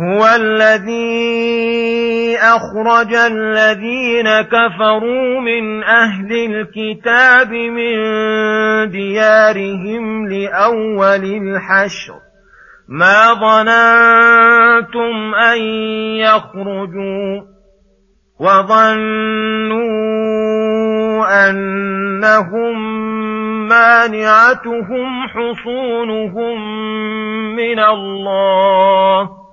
هو الذي أخرج الذين كفروا من أهل الكتاب من ديارهم لأول الحشر. ما ظننتم أن يخرجوا وظنوا أنهم مانعتهم حصونهم من الله.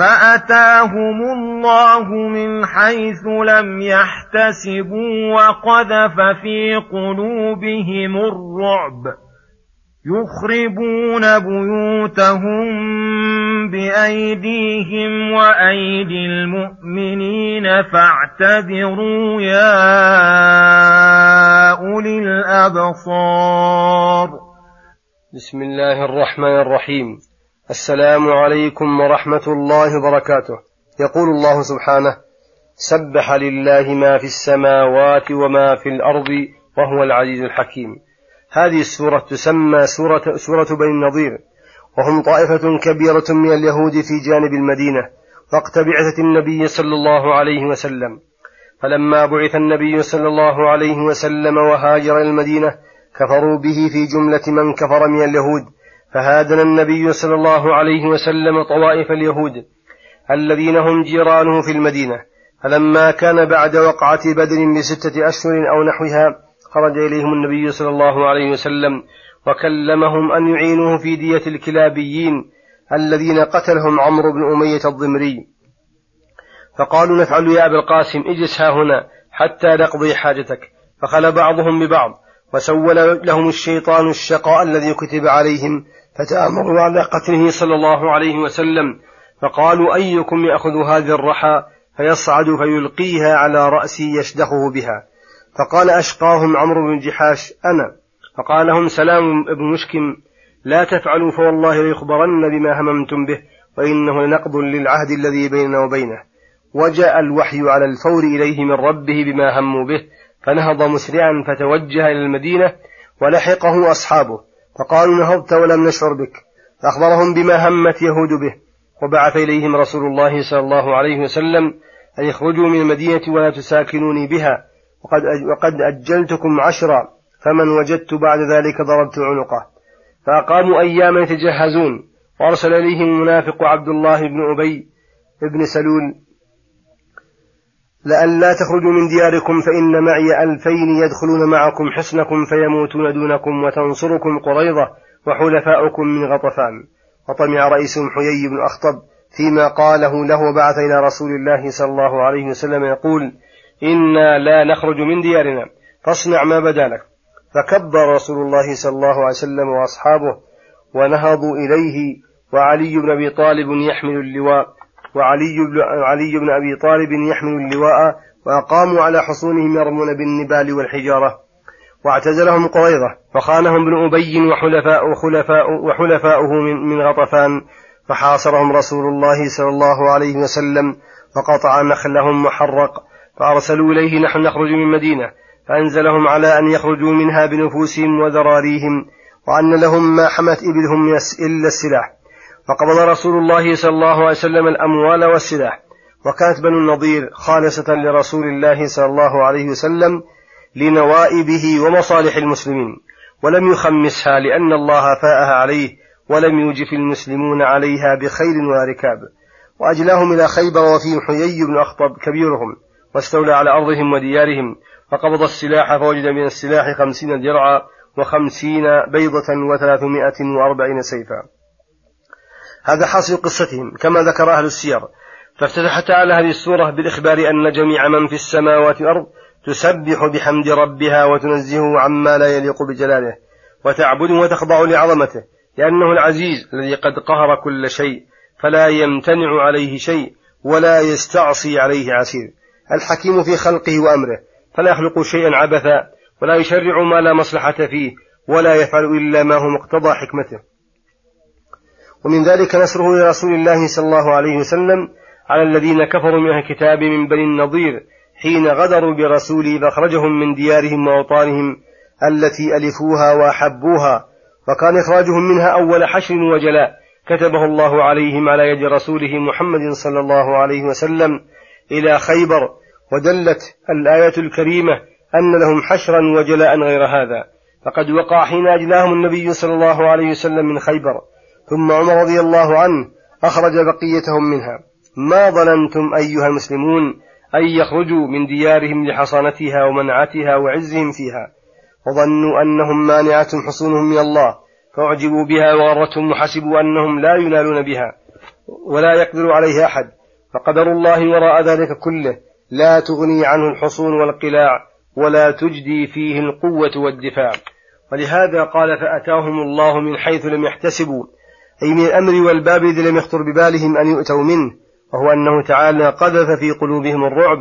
فأتاهم الله من حيث لم يحتسبوا وقذف في قلوبهم الرعب. يخربون بيوتهم بأيديهم وأيدي المؤمنين فاعتبروا يا أولي الأبصار. بسم الله الرحمن الرحيم. السلام عليكم ورحمة الله وبركاته. يقول الله سبحانه سبح لله ما في السماوات وما في الأرض وهو العزيز الحكيم. هذه السورة تسمى سورة, سورة بني النضير وهم طائفة كبيرة من اليهود في جانب المدينة وقت بعثة النبي صلى الله عليه وسلم. فلما بعث النبي صلى الله عليه وسلم وهاجر إلى المدينة كفروا به في جملة من كفر من اليهود. فهادن النبي صلى الله عليه وسلم طوائف اليهود الذين هم جيرانه في المدينة. فلما كان بعد وقعة بدر بستة أشهر أو نحوها خرج إليهم النبي صلى الله عليه وسلم وكلمهم أن يعينوه في دية الكلابيين الذين قتلهم عمرو بن أمية الضمري. فقالوا نفعل يا أبا القاسم اجلس ها هنا حتى نقضي حاجتك. فخل بعضهم ببعض وسول لهم الشيطان الشقاء الذي كتب عليهم فتآمروا على قتله صلى الله عليه وسلم فقالوا أيكم يأخذ هذه الرحى فيصعد فيلقيها على رأسي يشدخه بها. فقال أشقاهم عمرو بن جحاش أنا؟ فقال لهم سلام ابن مشكم لا تفعلوا فوالله ليخبرن بما هممتم به وإنه لنقض للعهد الذي بيننا وبينه. وجاء الوحي على الفور إليه من ربه بما هموا به فنهض مسرعا فتوجه إلى المدينة ولحقه أصحابه. فقالوا نهضت ولم نشعر بك. فأخبرهم بما همت يهود به. وبعث إليهم رسول الله صلى الله عليه وسلم أن يخرجوا من المدينة ولا تساكنوني بها. وقد, وقد أجلتكم عشرا. فمن وجدت بعد ذلك ضربت عنقه. فأقاموا أياما يتجهزون. وأرسل إليهم المنافق عبد الله بن أبي بن سلول لئلا تخرجوا من دياركم فإن معي ألفين يدخلون معكم حصنكم فيموتون دونكم وتنصركم قريضة وحلفاؤكم من غطفان. وطمع رئيسهم حيي بن أخطب فيما قاله له وبعث إلى رسول الله صلى الله عليه وسلم يقول إنا لا نخرج من ديارنا فاصنع ما بدا لك. فكبر رسول الله صلى الله عليه وسلم وأصحابه ونهضوا إليه وعلي بن أبي طالب يحمل اللواء وعلي بن, علي بن أبي طالب يحمل اللواء وأقاموا على حصونهم يرمون بالنبال والحجارة. واعتزلهم قريظة فخانهم ابن أبي وحلفاء وخلفاء وحلفاؤه من, من غطفان فحاصرهم رسول الله صلى الله عليه وسلم فقطع نخلهم وحرق فأرسلوا إليه نحن نخرج من مدينة. فأنزلهم على أن يخرجوا منها بنفوسهم وذراريهم وأن لهم ما حمت إبلهم إلا السلاح. فقبض رسول الله صلى الله عليه وسلم الأموال والسلاح وكانت بنو النضير خالصة لرسول الله صلى الله عليه وسلم لنوائبه ومصالح المسلمين ولم يخمسها لأن الله فاءها عليه ولم يوجف المسلمون عليها بخيل ولا ركاب. وأجلاهم إلى خيبر وفيهم حيي بن أخطب كبيرهم واستولى على أرضهم وديارهم فقبض السلاح فوجد من السلاح خمسين درعا وخمسين بيضة وثلاثمائة وأربعين سيفا. هذا حاصل قصتهم كما ذكر أهل السير. فافتتح تعالى هذه السورة بالإخبار أن جميع من في السماوات والأرض تسبح بحمد ربها وتنزهه عما لا يليق بجلاله وتعبده وتخضع لعظمته لأنه العزيز الذي قد قهر كل شيء فلا يمتنع عليه شيء ولا يستعصي عليه عسير. الحكيم في خلقه وأمره فلا يخلق شيئا عبثا ولا يشرع ما لا مصلحة فيه ولا يفعل إلا ما هو مقتضى حكمته. ومن ذلك نصره لرسول الله صلى الله عليه وسلم على الذين كفروا من الكتاب من بني النضير حين غدروا برسوله فأخرجهم من ديارهم وأوطانهم التي ألفوها وأحبوها وكان إخراجهم منها أول حشر وجلاء كتبه الله عليهم على يد رسوله محمد صلى الله عليه وسلم إلى خيبر ودلت الآية الكريمة أن لهم حشرا وجلاء غير هذا فقد وقع حين أجلاهم النبي صلى الله عليه وسلم من خيبر ثم عمر رضي الله عنه أخرج بقيتهم منها. ما ظننتم أيها المسلمون أن يخرجوا من ديارهم لحصانتها ومنعتها وعزهم فيها. وظنوا أنهم مانعتهم حصونهم من الله فأعجبوا بها وغرتهم وحسبوا أنهم لا ينالون بها ولا يقدر عليها أحد. فقدر الله وراء ذلك كله. لا تغني عنه الحصون والقلاع ولا تجدي فيه القوة والدفاع. ولهذا قال فأتاهم الله من حيث لم يحتسبوا. أي من الأمر والباب الذي لم يخطر ببالهم أن يؤتوا منه وهو أنه تعالى قذف في قلوبهم الرعب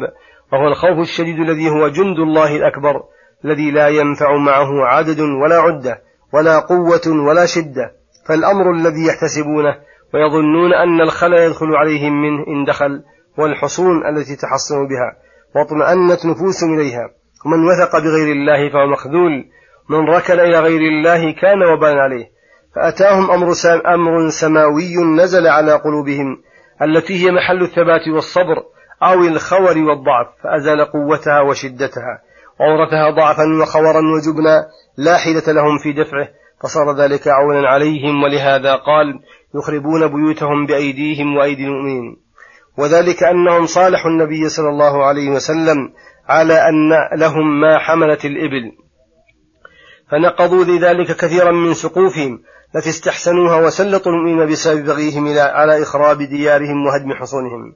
وهو الخوف الشديد الذي هو جند الله الأكبر الذي لا ينفع معه عدد ولا عدة ولا قوة ولا شدة فالأمر الذي يحتسبونه ويظنون أن الخلا يدخل عليهم منه إن دخل والحصون التي تحصنوا بها واطمأنت نفوسهم إليها ومن وثق بغير الله فهو مخذول من ركن إلى غير الله كان وبال عليه فأتاهم أمر, أمر سماوي نزل على قلوبهم التي هي محل الثبات والصبر أو الخور والضعف فأزال قوتها وشدتها وأورثها ضعفا وخورا وجبنا لا حيلة لهم في دفعه فصار ذلك عونا عليهم ولهذا قال يخربون بيوتهم بأيديهم وأيدي المؤمنين. وذلك أنهم صالحوا النبي صلى الله عليه وسلم على أن لهم ما حملت الإبل. فنقضوا لذلك كثيرا من سقوفهم التي استحسنوها وسلطوا المؤمنين بسبب بغيهم على إخراب ديارهم وهدم حصونهم.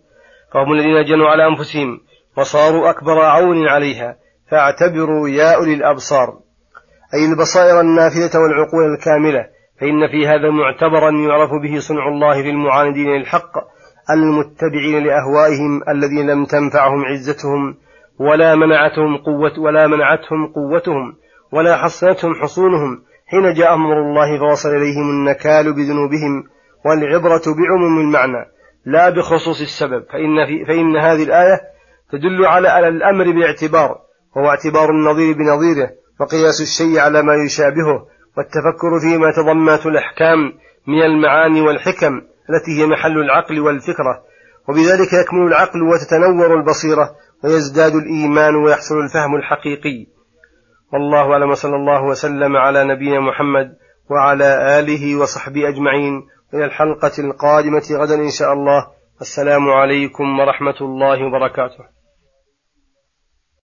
فهم الذين جنوا على أنفسهم وصاروا أكبر عون عليها فاعتبروا يا أولي الأبصار. أي البصائر النافذة والعقول الكاملة فإن في هذا معتبرا يعرف به صنع الله للمعاندين للحق المتبعين لأهوائهم الذين لم تنفعهم عزتهم ولا منعتهم قوة ولا منعتهم قوتهم ولا حصنتهم حصونهم حين جاء أمر الله فوصل إليهم النكال بذنوبهم والعبرة بعموم المعنى لا بخصوص السبب فإن, في فإن هذه الآية تدل على الأمر باعتبار وهو اعتبار النظير بنظيره وقياس الشيء على ما يشابهه والتفكر فيما تضمنت الأحكام من المعاني والحكم التي هي محل العقل والفكرة وبذلك يكمل العقل وتتنور البصيرة ويزداد الإيمان ويحصل الفهم الحقيقي. والله أعلم وصلى الله وسلم على نبينا محمد وعلى آله وصحبه أجمعين. إلى الحلقة القادمة غدا إن شاء الله. السلام عليكم ورحمة الله وبركاته.